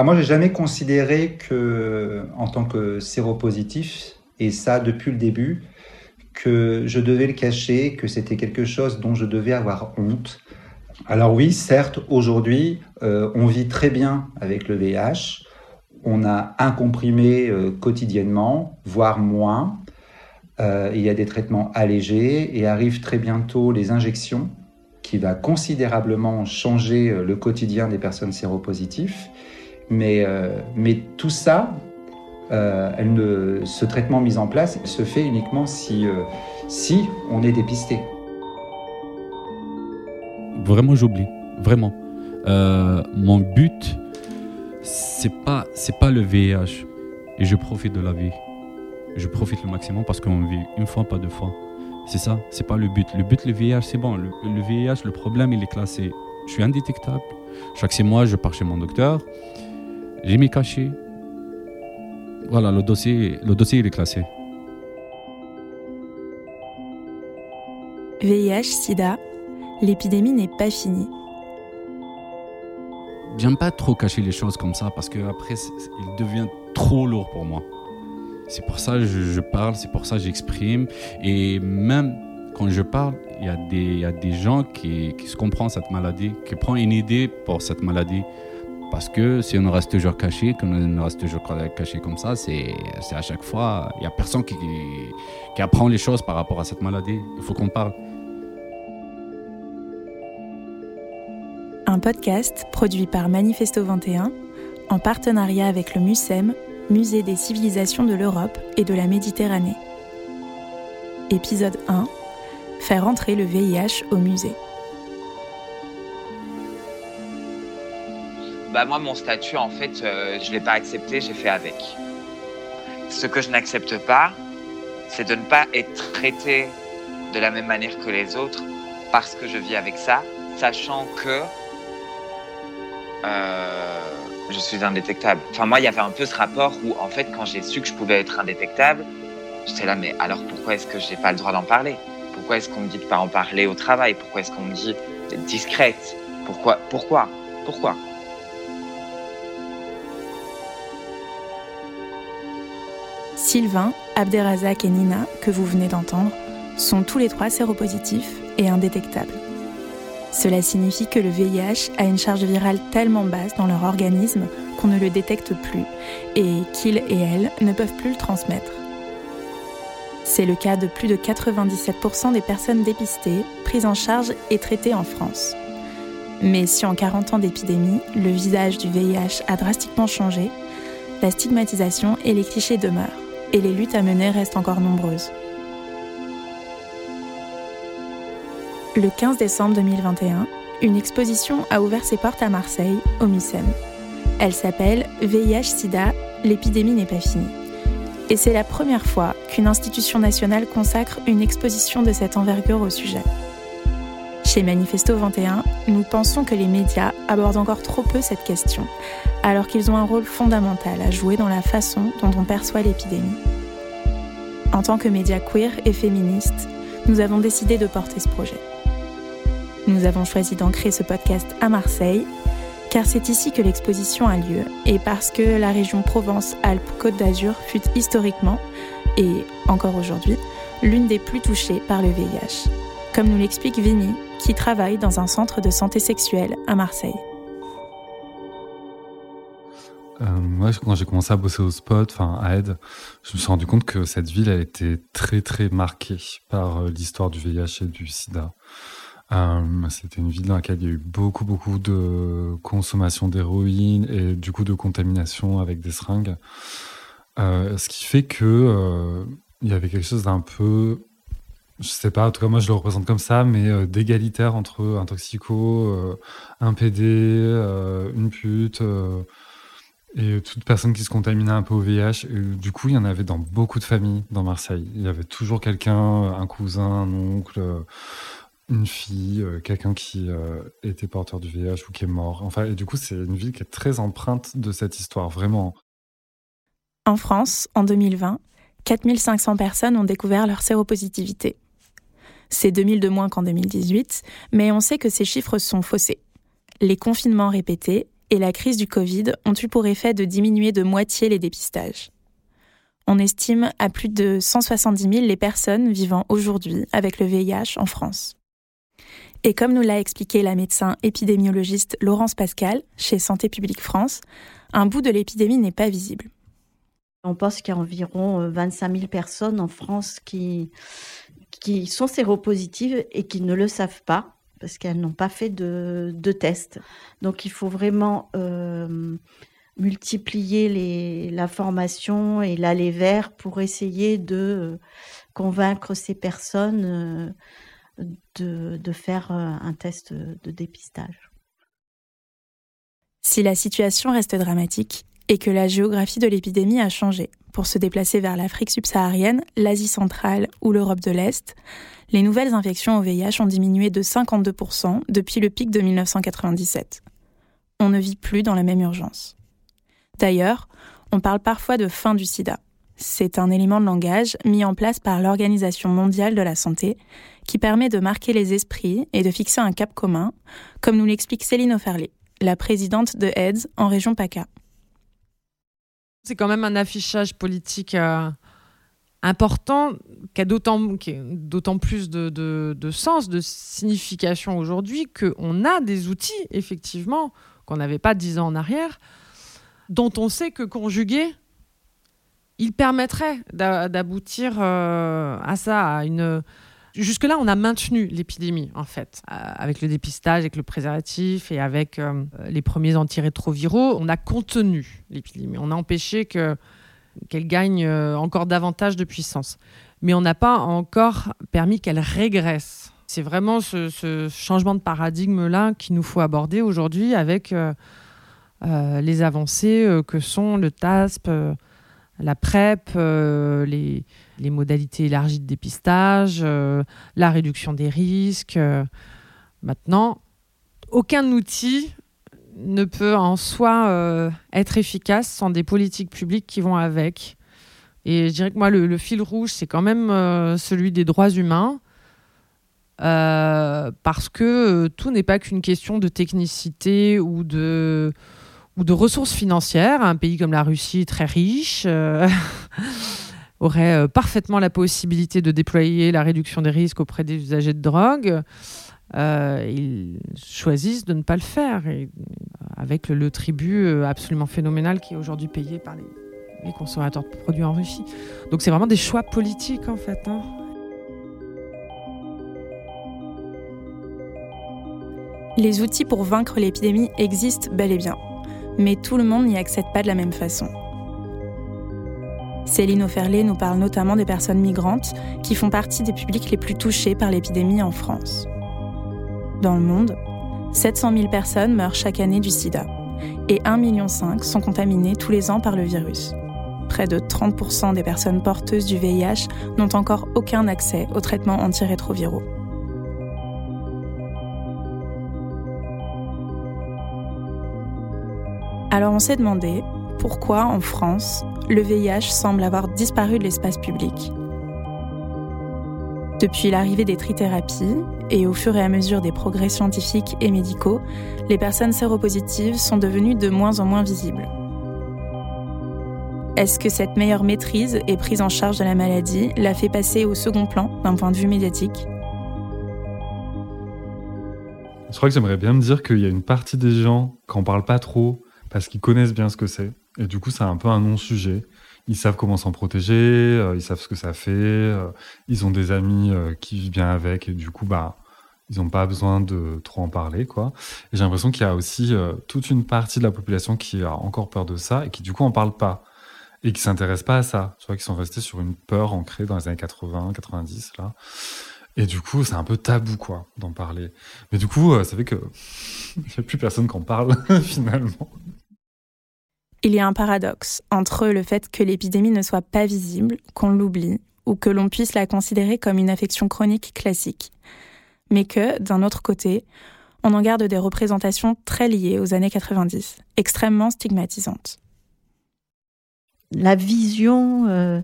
Alors moi, j'ai jamais considéré que, en tant que séropositif, et ça depuis le début, que je devais le cacher, que c'était quelque chose dont je devais avoir honte. Alors oui, certes, aujourd'hui, euh, on vit très bien avec le VIH. On a un comprimé euh, quotidiennement, voire moins. Euh, il y a des traitements allégés et arrivent très bientôt les injections qui va considérablement changer le quotidien des personnes séropositives. Mais, mais tout ça, euh, ce traitement mis en place se fait uniquement si, euh, si on est dépisté. Vraiment, j'oublie. Vraiment. Euh, mon but, c'est pas, c'est pas le VIH. Et je profite de la vie. Je profite le maximum parce qu'on vit une fois, pas deux fois. C'est ça, c'est pas le but. Le but, le VIH, c'est bon. Le, le, VIH, le problème, il est classé. Je suis indétectable. Chaque six mois, je pars chez mon docteur. J'ai mes cachets. Voilà, le dossier, le dossier il est classé. VIH, SIDA, l'épidémie n'est pas finie. J'aime pas trop cacher les choses comme ça parce que après il devient trop lourd pour moi. C'est pour ça que je, parle, c'est pour ça que j'exprime. Et même quand je parle, il y, a des, y a des gens qui, qui se comprennent cette maladie, qui prennent une idée pour cette maladie. Parce que si on reste toujours caché, qu'on reste toujours caché comme ça, c'est à chaque fois, il n'y a personne qui, qui, apprend les choses par rapport à cette maladie. Il faut qu'on parle. Un podcast produit par Manifesto 21 en partenariat avec le MUSEM, Musée des civilisations de l'Europe et de la Méditerranée. Épisode 1 Faire entrer le VIH au musée. Bah moi mon statut en fait euh, je l'ai pas accepté, j'ai fait avec. Ce que je n'accepte pas, c'est de ne pas être traité de la même manière que les autres parce que je vis avec ça, sachant que euh, je suis indétectable. Enfin moi il y avait un peu ce rapport où en fait quand j'ai su que je pouvais être indétectable, j'étais là mais alors pourquoi est-ce que j'ai pas le droit d'en parler? Pourquoi est-ce qu'on me dit de pas en parler au travail? Pourquoi est-ce qu'on me dit d'être discrète? Pourquoi Pourquoi Pourquoi? Sylvain, Abderrazak et Nina, que vous venez d'entendre, sont tous les trois séropositifs et indétectables. Cela signifie que le VIH a une charge virale tellement basse dans leur organisme qu'on ne le détecte plus et qu'ils et elles ne peuvent plus le transmettre. C'est le cas de plus de 97% des personnes dépistées, prises en charge et traitées en France. Mais si en 40 ans d'épidémie, le visage du VIH a drastiquement changé, la stigmatisation et les clichés demeurent et les luttes à mener restent encore nombreuses. Le 15 décembre 2021, une exposition a ouvert ses portes à Marseille, au MUSEM. Elle s'appelle VIH-Sida, l'épidémie n'est pas finie. Et c'est la première fois qu'une institution nationale consacre une exposition de cette envergure au sujet. Chez Manifesto 21, nous pensons que les médias abordent encore trop peu cette question, alors qu'ils ont un rôle fondamental à jouer dans la façon dont on perçoit l'épidémie. En tant que médias queer et féministes, nous avons décidé de porter ce projet. Nous avons choisi d'ancrer ce podcast à Marseille, car c'est ici que l'exposition a lieu et parce que la région Provence-Alpes-Côte d'Azur fut historiquement, et encore aujourd'hui, l'une des plus touchées par le VIH comme nous l'explique Vinny, qui travaille dans un centre de santé sexuelle à Marseille. Euh, quand j'ai commencé à bosser au spot, enfin à Aide, je me suis rendu compte que cette ville a été très très marquée par euh, l'histoire du VIH et du SIDA. Euh, C'était une ville dans laquelle il y a eu beaucoup beaucoup de consommation d'héroïne et du coup de contamination avec des seringues. Euh, ce qui fait que il y avait quelque chose d'un peu je sais pas, en tout cas moi je le représente comme ça, mais euh, d'égalitaire entre un toxico, euh, un PD, euh, une pute et toute personne qui se contaminait un peu au VIH. Du coup, il y en avait dans beaucoup de familles dans Marseille. Il y avait toujours quelqu'un, un cousin, un oncle, une fille, quelqu'un qui était porteur du VIH ou qui est mort. Enfin, et du coup, c'est une ville qui est très empreinte de cette histoire, vraiment. En France, en 2020, 4500 personnes ont découvert leur séropositivité. C'est 2000 de moins qu'en 2018, mais on sait que ces chiffres sont faussés. Les confinements répétés, et la crise du Covid ont eu pour effet de diminuer de moitié les dépistages. On estime à plus de 170 000 les personnes vivant aujourd'hui avec le VIH en France. Et comme nous l'a expliqué la médecin épidémiologiste Laurence Pascal chez Santé publique France, un bout de l'épidémie n'est pas visible. On pense qu'il y a environ 25 euh, 000 personnes en France qui, qui sont séropositives et qui ne le savent pas parce qu'elles n'ont pas fait de, de test. Donc il faut vraiment euh, multiplier les, la formation et l'aller vers pour essayer de convaincre ces personnes euh, de, de faire un test de dépistage. Si la situation reste dramatique, et que la géographie de l'épidémie a changé. Pour se déplacer vers l'Afrique subsaharienne, l'Asie centrale ou l'Europe de l'Est, les nouvelles infections au VIH ont diminué de 52% depuis le pic de 1997. On ne vit plus dans la même urgence. D'ailleurs, on parle parfois de fin du sida. C'est un élément de langage mis en place par l'Organisation mondiale de la santé qui permet de marquer les esprits et de fixer un cap commun, comme nous l'explique Céline Oferlé, la présidente de AIDS en région PACA. C'est quand même un affichage politique euh, important qui a d'autant plus de, sens, de signification aujourd'hui qu'on a des outils, effectivement, qu'on n'avait pas dix ans en arrière, dont on sait que conjugués, ils permettraient d'aboutir euh, à ça, à une Jusque-là, on a maintenu l'épidémie, en fait, euh, avec le dépistage, avec le préservatif et avec euh, les premiers antirétroviraux. On a contenu l'épidémie. On a empêché qu'elle gagne euh, encore davantage de puissance. Mais on n'a pas encore permis qu'elle régresse. C'est vraiment ce, changement de paradigme-là qu'il nous faut aborder aujourd'hui avec les avancées que sont le TASP, la PrEP, les les modalités élargies de dépistage, euh, la réduction des risques. Euh. Maintenant, aucun outil ne peut en soi euh, être efficace sans des politiques publiques qui vont avec. Et je dirais que moi, le, fil rouge, c'est quand même celui des droits humains. parce que tout n'est pas qu'une question de technicité ou de, ou de ressources financières. Un pays comme la Russie est très riche. aurait euh, parfaitement la possibilité de déployer la réduction des risques auprès des usagers de drogue, euh, ils choisissent de ne pas le faire, euh, avec le, tribut absolument phénoménal qui est aujourd'hui payé par les, consommateurs de produits en Russie. Donc c'est vraiment des choix politiques en fait. Hein. Les outils pour vaincre l'épidémie existent bel et bien, mais tout le monde n'y accède pas de la même façon. Céline Oferlé nous parle notamment des personnes migrantes qui font partie des publics les plus touchés par l'épidémie en France. Dans le monde, 700 000 personnes meurent chaque année du sida et 1,5 million sont contaminées tous les ans par le virus. Près de 30% des personnes porteuses du VIH n'ont encore aucun accès aux traitements antirétroviraux. Alors on s'est demandé pourquoi en France, le VIH semble avoir disparu de l'espace public. Depuis l'arrivée des trithérapies et au fur et à mesure des progrès scientifiques et médicaux, les personnes séropositives sont devenues de moins en moins visibles. Est-ce que cette meilleure maîtrise et prise en charge de la maladie l'a fait passer au second plan d'un point de vue médiatique? Je crois que j'aimerais bien me dire qu'il y a une partie des gens qui n'en parlent pas trop parce qu'ils connaissent bien ce que c'est. Et du coup, c'est un peu un non-sujet. Ils savent comment s'en protéger, euh, ils savent ce que ça fait, euh, ils ont des amis euh, qui vivent bien avec, et du coup, bah, ils n'ont pas besoin de trop en parler, quoi. Et j'ai l'impression qu'il y a aussi toute une partie de la population qui a encore peur de ça et qui du coup en parle pas et qui s'intéresse pas à ça. Tu vois, qui sont restés sur une peur ancrée dans les années 80, 90 là. Et du coup, c'est un peu tabou, quoi, d'en parler. Mais du coup, ça fait que il n'y a plus personne qui en parle finalement. Il y a un paradoxe entre le fait que l'épidémie ne soit pas visible, qu'on l'oublie, ou que l'on puisse la considérer comme une affection chronique classique, mais que, d'un autre côté, on en garde des représentations très liées aux années 90, extrêmement stigmatisantes. La vision euh,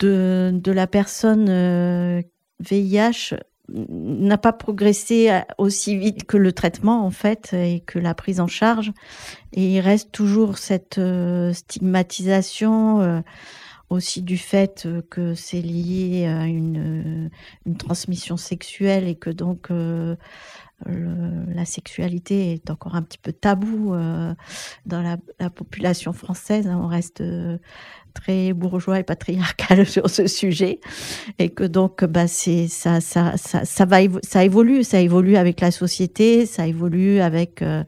de, la personne VIH euh, n'a pas progressé aussi vite que le traitement en fait et que la prise en charge. Et il reste toujours cette euh, stigmatisation euh, aussi du fait que c'est lié à une, une, transmission sexuelle et que donc la sexualité est encore un petit peu tabou dans la, la, population française. On reste très bourgeois et patriarcal sur ce sujet et que donc bah ça ça ça ça va ça évolue ça évolue avec la société ça évolue avec euh,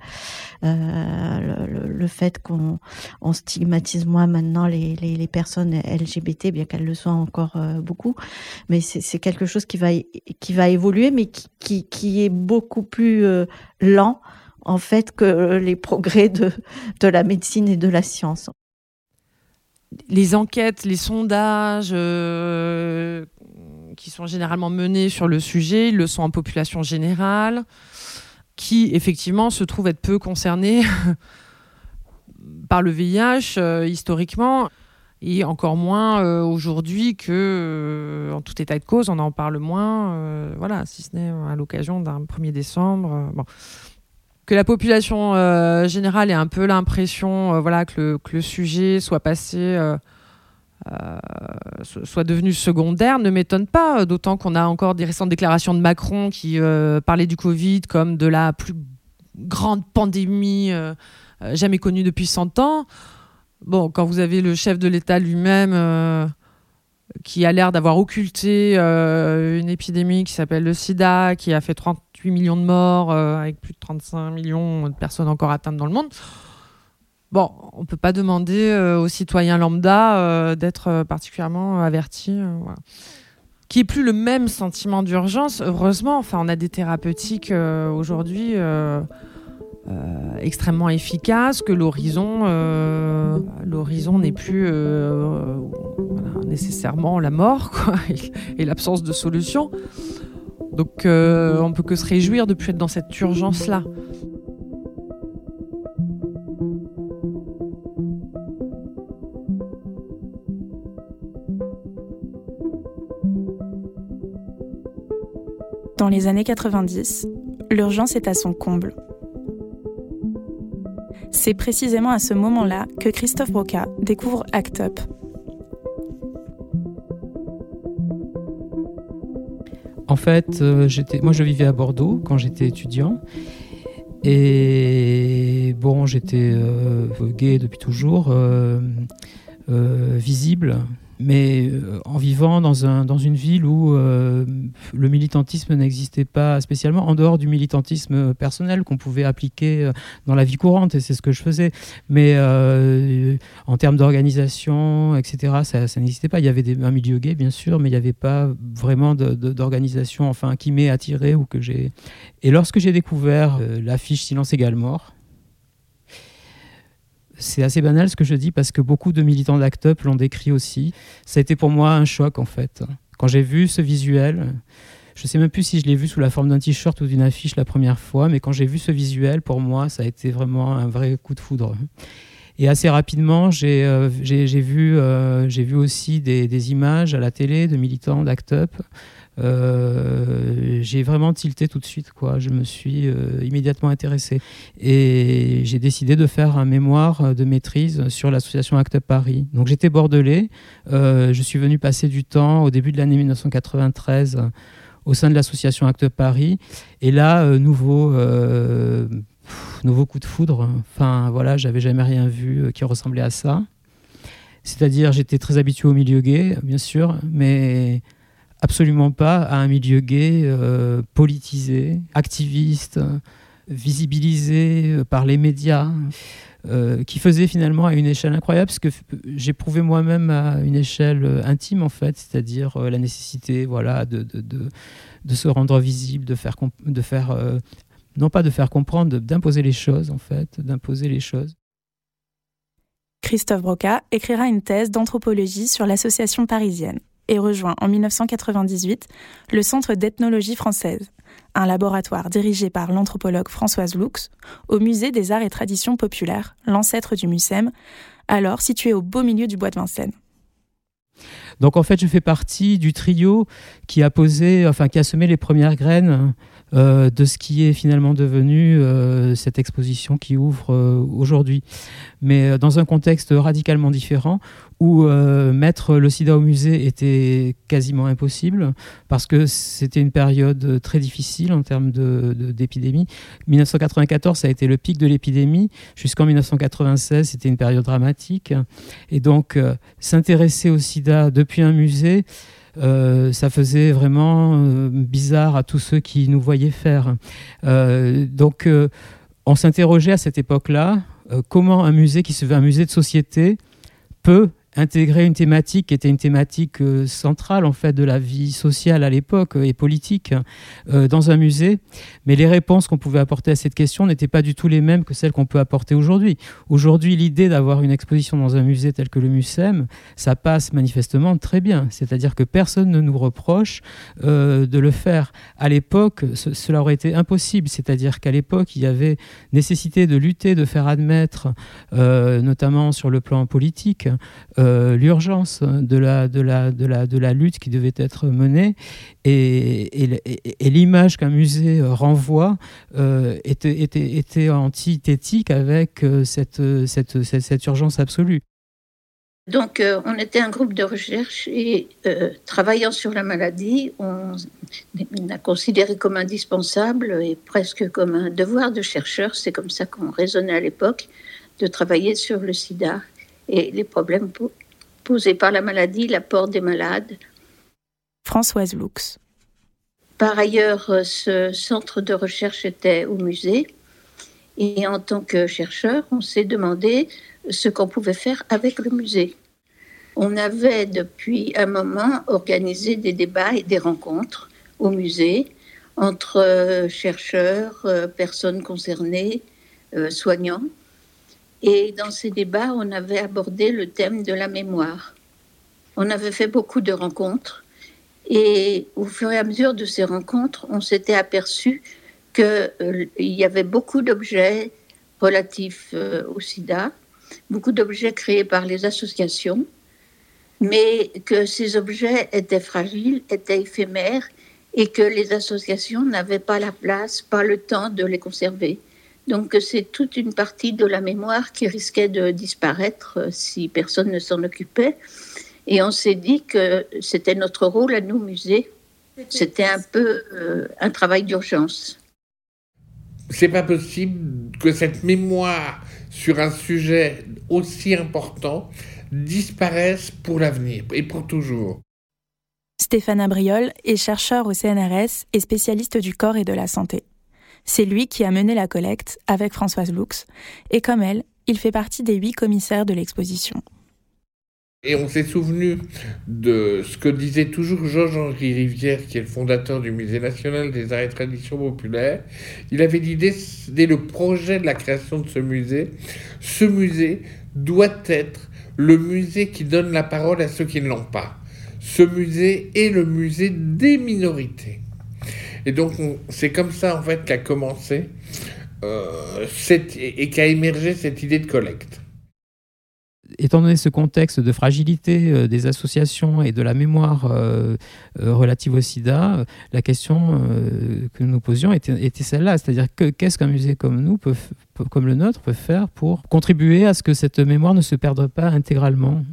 euh, le, fait qu'on on stigmatise moins maintenant les, personnes LGBT bien qu'elles le soient encore euh, beaucoup mais c'est quelque chose qui va qui va évoluer mais qui, qui est beaucoup plus euh, lent en fait que les progrès de, de la médecine et de la science. Les enquêtes, les sondages euh, qui sont généralement menés sur le sujet, ils le sont en population générale, qui effectivement se trouvent être peu concernés par le VIH euh, historiquement, et encore moins euh, aujourd'hui que, en tout état de cause, on en parle moins, voilà, si ce n'est à l'occasion d'un 1er décembre. Que la population euh, générale ait un peu l'impression euh, voilà, que le, sujet soit passé, euh, soit devenu secondaire, ne m'étonne pas, d'autant qu'on a encore des récentes déclarations de Macron qui parlaient du Covid comme de la plus grande pandémie jamais connue depuis 100 ans. Bon, quand vous avez le chef de l'État lui-même qui a l'air d'avoir occulté une épidémie qui s'appelle le sida, qui a fait 30 8 millions de morts, euh, avec plus de 35 millions de personnes encore atteintes dans le monde. Bon, on ne peut pas demander euh, aux citoyens lambda euh, d'être particulièrement avertis. Voilà. Qui est plus le même sentiment d'urgence, heureusement. Enfin, on a des thérapeutiques aujourd'hui extrêmement efficaces, que l'horizon, l'horizon n'est plus nécessairement la mort et l'absence de solution. Donc euh, on peut que se réjouir de plus être dans cette urgence-là. Dans les années 90, l'urgence est à son comble. C'est précisément à ce moment-là que Christophe Broca découvre ACT UP, En fait, euh, moi je vivais à Bordeaux quand j'étais étudiant. Et bon, j'étais euh, gay depuis toujours, euh, visible mais euh, en vivant dans, un, dans une ville où euh, le militantisme n'existait pas spécialement, en dehors du militantisme personnel qu'on pouvait appliquer euh, dans la vie courante, et c'est ce que je faisais. Mais en termes d'organisation, etc., ça, n'existait pas. Il y avait un milieu gay, bien sûr, mais il n'y avait pas vraiment d'organisation enfin, qui m'ait attiré ou que j'ai. Et lorsque j'ai découvert l'affiche Silence égale mort, c'est assez banal ce que je dis parce que beaucoup de militants d'ACT UP l'ont décrit aussi. Ça a été pour moi un choc en fait. Quand j'ai vu ce visuel, je ne sais même plus si je l'ai vu sous la forme d'un t-shirt ou d'une affiche la première fois, mais quand j'ai vu ce visuel, pour moi, ça a été vraiment un vrai coup de foudre. Et assez rapidement, j'ai euh, vu, euh, vu aussi des, des, images à la télé de militants d'ACT UP j'ai vraiment tilté tout de suite. Quoi. Je me suis euh, immédiatement intéressé. Et j'ai décidé de faire un mémoire de maîtrise sur l'association Act Up Paris. Donc j'étais bordelais. Euh, je suis venu passer du temps au début de l'année 1993 au sein de l'association Act Up Paris. Et là, nouveau nouveau coup de foudre. Enfin, voilà, j'avais jamais rien vu qui ressemblait à ça. C'est-à-dire, j'étais très habitué au milieu gay, bien sûr, mais absolument pas à un milieu gay euh, politisé, activiste, visibilisé euh, par les médias, euh, qui faisait finalement à une échelle incroyable, parce que j'éprouvais moi-même à une échelle intime en fait, c'est-à-dire la nécessité voilà, de, de, de, se rendre visible, de faire, de faire non pas de faire comprendre, d'imposer les choses en fait, d'imposer les choses. Christophe Broca écrira une thèse d'anthropologie sur l'association parisienne et rejoint en 1998 le Centre d'ethnologie française, un laboratoire dirigé par l'anthropologue Françoise Lux, au Musée des Arts et Traditions Populaires, l'ancêtre du MUSEM, alors situé au beau milieu du bois de Vincennes. Donc en fait, je fais partie du trio qui a posé, enfin qui a semé les premières graines euh, de ce qui est finalement devenu euh, cette exposition qui ouvre euh, aujourd'hui. Mais dans un contexte radicalement différent où mettre le sida au musée était quasiment impossible parce que c'était une période très difficile en termes d'épidémie. De, 1994, ça a été le pic de l'épidémie. Jusqu'en 1996, c'était une période dramatique. Et donc, s'intéresser au sida depuis un musée, euh, ça faisait vraiment euh, bizarre à tous ceux qui nous voyaient faire. Euh, donc, on s'interrogeait à cette époque-là comment un musée qui se veut un musée de société peut intégrer une thématique qui était une thématique euh, centrale en fait de la vie sociale à l'époque euh, et politique euh, dans un musée. Mais les réponses qu'on pouvait apporter à cette question n'étaient pas du tout les mêmes que celles qu'on peut apporter aujourd'hui. Aujourd'hui, l'idée d'avoir une exposition dans un musée tel que le MUSEM, ça passe manifestement très bien. C'est-à-dire que personne ne nous reproche de le faire. À l'époque, cela aurait été impossible. C'est-à-dire qu'à l'époque, il y avait nécessité de lutter, de faire admettre, notamment sur le plan politique, l'urgence de la, de, la, de, la, de la lutte qui devait être menée et, et, l'image qu'un musée renvoie euh, était, était, était, antithétique avec euh, cette, cette, cette, urgence absolue. Donc, on était un groupe de recherche et travaillant sur la maladie, on, on, a considéré comme indispensable et presque comme un devoir de chercheur, c'est comme ça qu'on raisonnait à l'époque, de travailler sur le sida et les problèmes posés par la maladie, l'apport des malades. Françoise Lux. Par ailleurs, ce centre de recherche était au musée. Et en tant que chercheur, on s'est demandé ce qu'on pouvait faire avec le musée. On avait depuis un moment organisé des débats et des rencontres au musée entre chercheurs, personnes concernées, euh, soignants. Et dans ces débats, on avait abordé le thème de la mémoire. On avait fait beaucoup de rencontres. Et au fur et à mesure de ces rencontres, on s'était aperçu qu'il euh, y avait beaucoup d'objets relatifs euh, au sida, beaucoup d'objets créés par les associations, mais que ces objets étaient fragiles, étaient éphémères et que les associations n'avaient pas la place, pas le temps de les conserver. Donc c'est toute une partie de la mémoire qui risquait de disparaître euh, si personne ne s'en occupait. Et on s'est dit que c'était notre rôle à nous, musée. C'était un peu euh, un travail d'urgence. C'est pas possible que cette mémoire sur un sujet aussi important disparaisse pour l'avenir et pour toujours. Stéphane Abriol est chercheur au CNRS et spécialiste du corps et de la santé. C'est lui qui a mené la collecte avec Françoise Lux, et comme elle, il fait partie des huit commissaires de l'exposition. Et on s'est souvenu de ce que disait toujours Georges-Henri Rivière, qui est le fondateur du Musée national des arts et traditions populaires. Il avait dit dès, le projet de la création de ce musée, ce musée doit être le musée qui donne la parole à ceux qui ne l'ont pas. Ce musée est le musée des minorités. Et donc, c'est comme ça, en fait, qu'a commencé euh, et qu'a émergé cette idée de collecte. Étant donné ce contexte de fragilité euh, des associations et de la mémoire euh, relative au sida, la question que nous nous posions était, celle-là, c'est-à-dire qu'est-ce qu'un musée comme nous, comme le nôtre, peut faire pour contribuer à ce que cette mémoire ne se perde pas intégralement?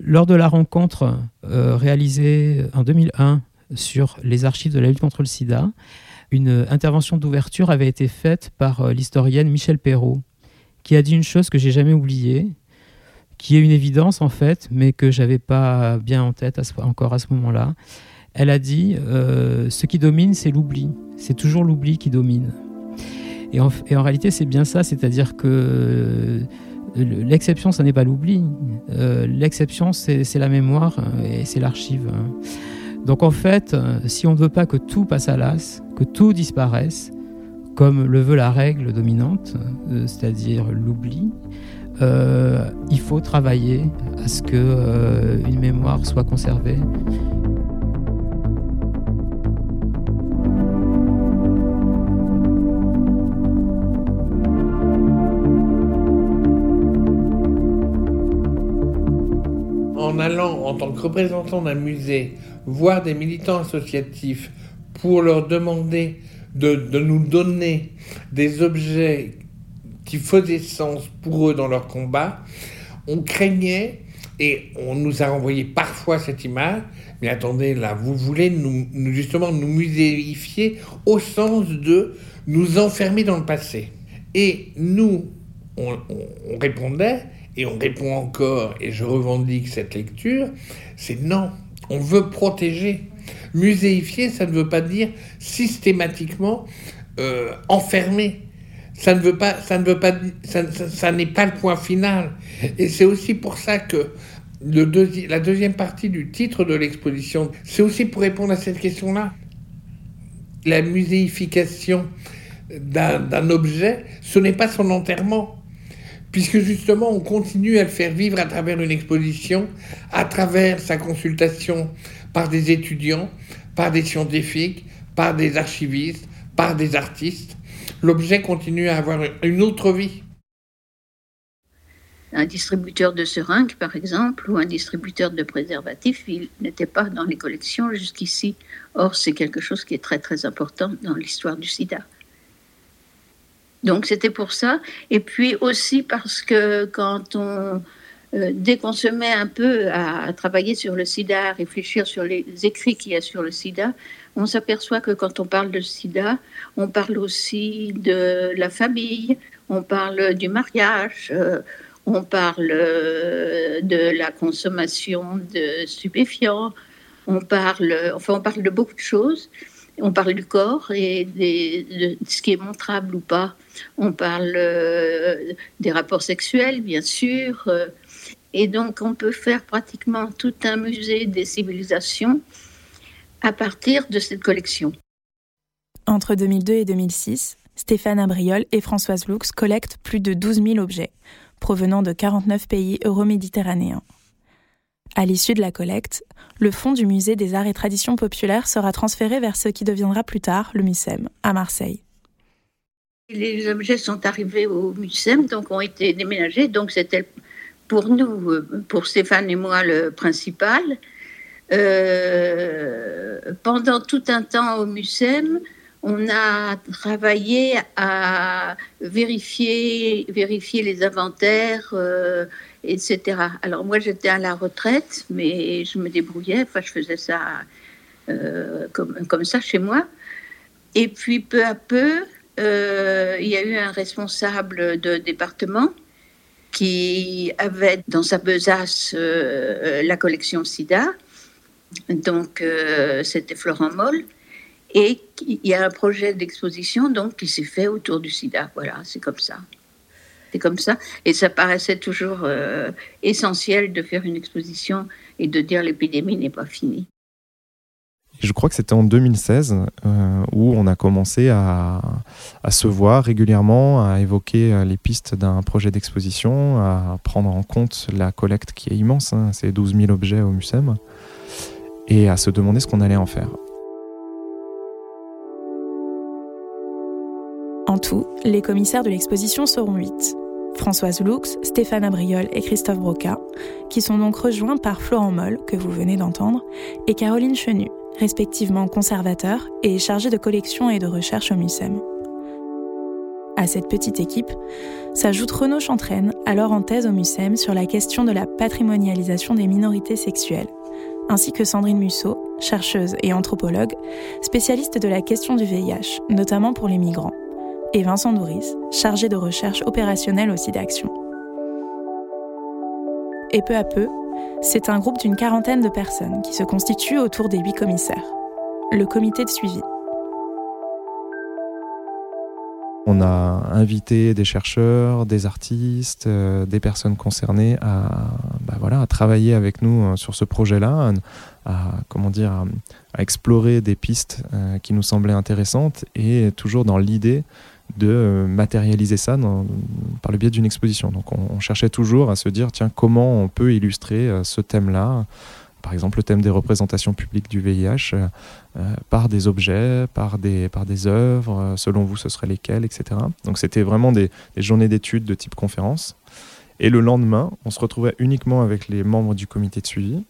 Lors de la rencontre réalisée en 2001 sur les archives de la lutte contre le sida, une intervention d'ouverture avait été faite par euh, l'historienne Michel Perrault, qui a dit une chose que j'ai jamais oubliée, qui est une évidence en fait, mais que j'avais pas bien en tête encore à ce moment-là. Elle a dit euh, ce qui domine, c'est l'oubli. C'est toujours l'oubli qui domine. Et en, réalité, c'est bien ça, c'est-à-dire que euh, l'exception, ce n'est pas l'oubli. l'exception, c'est la mémoire et c'est l'archive. Donc en fait, euh, si on ne veut pas que tout passe à l'as, que tout disparaisse, comme le veut la règle dominante, euh, c'est-à-dire l'oubli, euh, il faut travailler à ce que une mémoire soit conservée. En tant que représentant d'un musée voir des militants associatifs pour leur demander de, nous donner des objets qui faisaient sens pour eux dans leur combat, on craignait, et on nous a envoyé parfois cette image, mais attendez, là, vous voulez nous, justement nous muséifier au sens de nous enfermer dans le passé. Et nous, on répondait, et on répond encore, et je revendique cette lecture, c'est non, on veut protéger. Muséifier, ça ne veut pas dire systématiquement euh, enfermer. Ça ne veut pas, ça ne veut pas, ça, n'est pas le point final. Et c'est aussi pour ça que la deuxième partie du titre de l'exposition, c'est aussi pour répondre à cette question-là. La muséification d'un objet, ce n'est pas son enterrement puisque justement on continue à le faire vivre à travers une exposition, à travers sa consultation par des étudiants, par des scientifiques, par des archivistes, par des artistes. L'objet continue à avoir une autre vie. Un distributeur de seringues, par exemple, ou un distributeur de préservatifs, il n'était pas dans les collections jusqu'ici. Or, c'est quelque chose qui est très très important dans l'histoire du sida. Donc c'était pour ça. Et puis aussi parce que quand on, euh, dès qu'on se met un peu à, travailler sur le sida, à réfléchir sur les écrits qu'il y a sur le sida, on s'aperçoit que quand on parle de sida, on parle aussi de la famille, on parle du mariage, euh, on parle euh, de la consommation de stupéfiants, on parle, enfin on parle de beaucoup de choses. On parle du corps et de ce qui est montrable ou pas. On parle euh, des rapports sexuels, bien sûr. Euh, et donc, on peut faire pratiquement tout un musée des civilisations à partir de cette collection. Entre 2002 et 2006, Stéphane Abriol et Françoise Lux collectent plus de 12 000 objets provenant de 49 pays euroméditerranéens. À l'issue de la collecte, le fonds du musée des arts et traditions populaires sera transféré vers ce qui deviendra plus tard le MUSEM, à Marseille. Les objets sont arrivés au MUSEM, donc ont été déménagés, donc c'était pour nous, euh, pour Stéphane et moi, le principal. Euh, pendant tout un temps au MUSEM, on a travaillé à vérifier, vérifier les inventaires, euh, etc. Alors moi j'étais à la retraite, mais je me débrouillais, enfin je faisais ça euh, comme, comme ça chez moi. Et puis peu à peu, euh, il y a eu un responsable de département qui avait dans sa besace la collection SIDA. Donc c'était Florent Moll. Et il y a un projet d'exposition donc qui s'est fait autour du sida. Voilà, c'est comme ça. C'est comme ça. Et ça paraissait toujours euh, essentiel de faire une exposition et de dire l'épidémie n'est pas finie. Je crois que c'était en 2016 euh, où on a commencé à, se voir régulièrement, à évoquer euh, les pistes d'un projet d'exposition, à prendre en compte la collecte qui est immense, hein, c'est 12 000 objets au MUSEM, et à se demander ce qu'on allait en faire. En tout, les commissaires de l'exposition seront huit. Françoise Lux, Stéphane Abriol et Christophe Broca, qui sont donc rejoints par Florent Moll, que vous venez d'entendre, et Caroline Chenu, respectivement conservateur et chargée de collection et de recherche au MUSEM. À cette petite équipe s'ajoute Renaud Chantraine, alors en thèse au MUSEM sur la question de la patrimonialisation des minorités sexuelles, ainsi que Sandrine Musso, chercheuse et anthropologue, spécialiste de la question du VIH, notamment pour les migrants et Vincent Douris, chargé de recherche opérationnelle aussi d'action. Et peu à peu, c'est un groupe d'une quarantaine de personnes qui se constitue autour des huit commissaires. Le comité de suivi. On a invité des chercheurs, des artistes, euh, des personnes concernées à, bah voilà, à travailler avec nous euh, sur ce projet-là, à, comment dire, à, explorer des pistes euh, qui nous semblaient intéressantes et toujours dans l'idée de euh, matérialiser ça par le biais d'une exposition. Donc on, cherchait toujours à se dire, tiens, comment on peut illustrer euh, ce thème-là par exemple le thème des représentations publiques du VIH euh, par des objets, par des, par des œuvres, selon vous ce seraient lesquelles, etc. Donc c'était vraiment des, journées d'études de type conférence. Et le lendemain, on se retrouvait uniquement avec les membres du comité de suivi,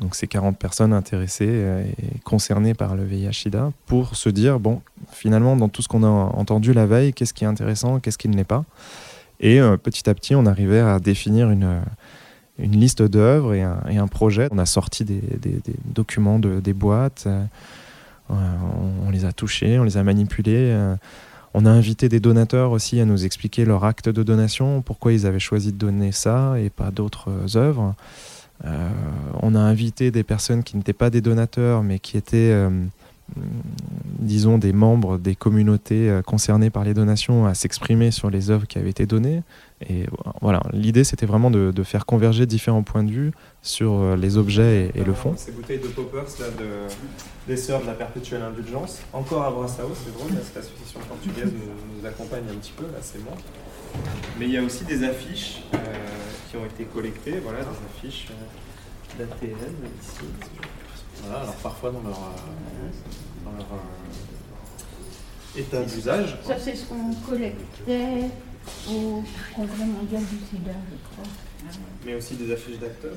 donc ces 40 personnes intéressées euh, et concernées par le VIH-Sida, pour se dire, bon, finalement, dans tout ce qu'on a entendu la veille, qu'est-ce qui est intéressant, qu'est-ce qui ne l'est pas. Et euh, petit à petit, on arrivait à définir une, une liste d'œuvres et, un, projet. On a sorti des, documents de, des boîtes, euh, on, les a touchés, on les a manipulés. Euh, on a invité des donateurs aussi à nous expliquer leur acte de donation, pourquoi ils avaient choisi de donner ça et pas d'autres œuvres. Euh, on a invité des personnes qui n'étaient pas des donateurs, mais qui étaient, euh, disons, des membres des communautés euh, concernées par les donations à s'exprimer sur les œuvres qui avaient été données. Et voilà, l'idée c'était vraiment de, faire converger différents points de vue sur les objets et, le fond. Ces bouteilles de poppers là, de, des sœurs de la perpétuelle indulgence, encore à Brassao, c'est drôle, cette association portugaise nous, nous, accompagne un petit peu, là c'est moi. Mais il y a aussi des affiches qui ont été collectées, voilà, des affiches euh, d'ATN ici. Voilà, alors parfois dans leur, euh, dans leur état d'usage. Ça c'est ce qu'on collectait au Congrès mondial du sida, je crois. Mais aussi des affiches d'acteurs.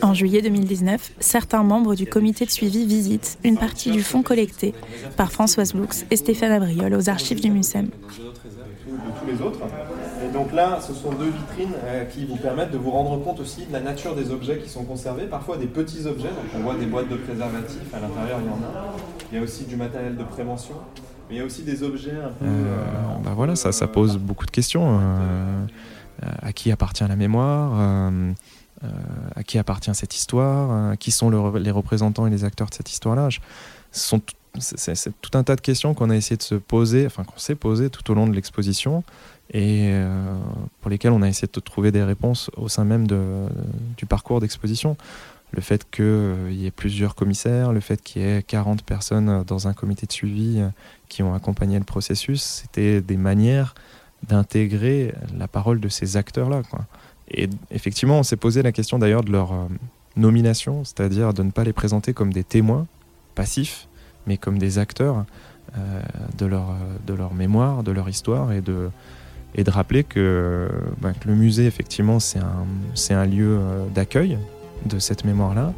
En juillet 2019, certains membres du comité de suivi visitent une partie du fonds collecté par Françoise Bloux et Stéphane Abriol aux archives du MUSEM. De tous les autres. Donc là, ce sont deux vitrines euh, qui vous permettent de vous rendre compte aussi de la nature des objets qui sont conservés. Parfois des petits objets, donc on voit des boîtes de préservatifs, à l'intérieur il y en a. Il y a aussi du matériel de prévention. Mais il y a aussi des objets un peu... Euh, bah voilà, ça, ça pose beaucoup de questions. Euh, à qui appartient la mémoire à qui appartient cette histoire, qui sont le, les représentants et les acteurs de cette histoire-là. C'est tout un tas de questions qu'on a essayé de se poser, enfin qu'on s'est posé tout au long de l'exposition et euh, pour lesquelles on a essayé de trouver des réponses au sein même de, du parcours d'exposition. Le fait qu'il euh, y ait plusieurs commissaires, le fait qu'il y ait 40 personnes dans un comité de suivi euh, qui ont accompagné le processus, c'était des manières d'intégrer la parole de ces acteurs-là. Et effectivement, on s'est posé la question d'ailleurs de leur nomination, c'est-à-dire de ne pas les présenter comme des témoins passifs, mais comme des acteurs euh, de, leur, de leur mémoire, de leur histoire, et de, et de rappeler que, bah, le musée, effectivement, c'est un, un lieu euh, d'accueil de cette mémoire-là,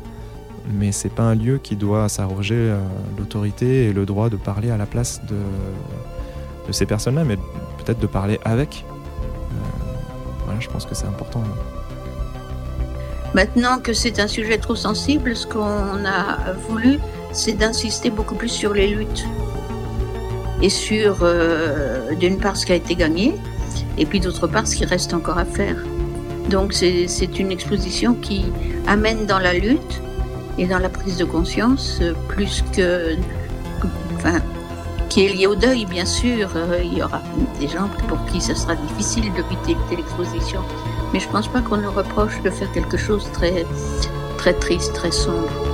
mais c'est pas un lieu qui doit s'arroger euh, l'autorité et le droit de parler à la place de, de ces personnes-là, mais peut-être de parler avec. Voilà, je pense que c'est important. Maintenant que c'est un sujet trop sensible, ce qu'on a voulu, c'est d'insister beaucoup plus sur les luttes et sur, euh, d'une part, ce qui a été gagné, et puis d'autre part, ce qui reste encore à faire. Donc c'est une exposition qui amène dans la lutte et dans la prise de conscience plus que... Enfin, qui est lié au deuil, bien sûr. Euh, il y aura des gens pour qui ce sera difficile de quitter l'exposition. Mais je ne pense pas qu'on nous reproche de faire quelque chose de très, très triste, très sombre.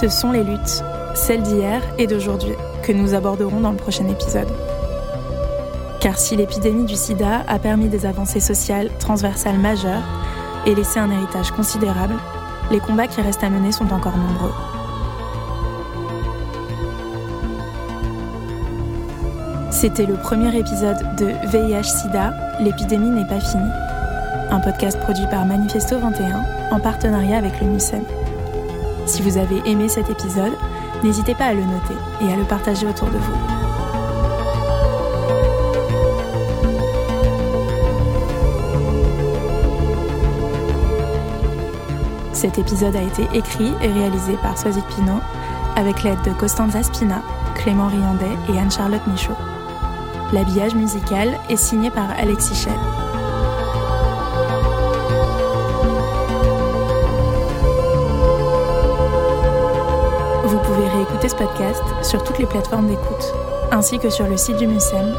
Ce sont les luttes, celles d'hier et d'aujourd'hui, que nous aborderons dans le prochain épisode. Car si l'épidémie du sida a permis des avancées sociales transversales majeures et laissé un héritage considérable, les combats qui restent à mener sont encore nombreux. C'était le premier épisode de VIH-Sida, l'épidémie n'est pas finie. Un podcast produit par Manifesto 21 en partenariat avec le. Si vous avez aimé cet épisode, n'hésitez pas à le noter et à le partager autour de vous. Cet épisode a été écrit et réalisé par Soazic Pinot avec l'aide de Costanza Spina, Clément Riandet et Anne-Charlotte Michaud. L'habillage musical est signé par Alexis Schell. Pouvez réécouter ce podcast sur toutes les plateformes d'écoute, ainsi que sur le site du MUSEM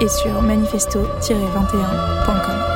et sur manifesto-21.com.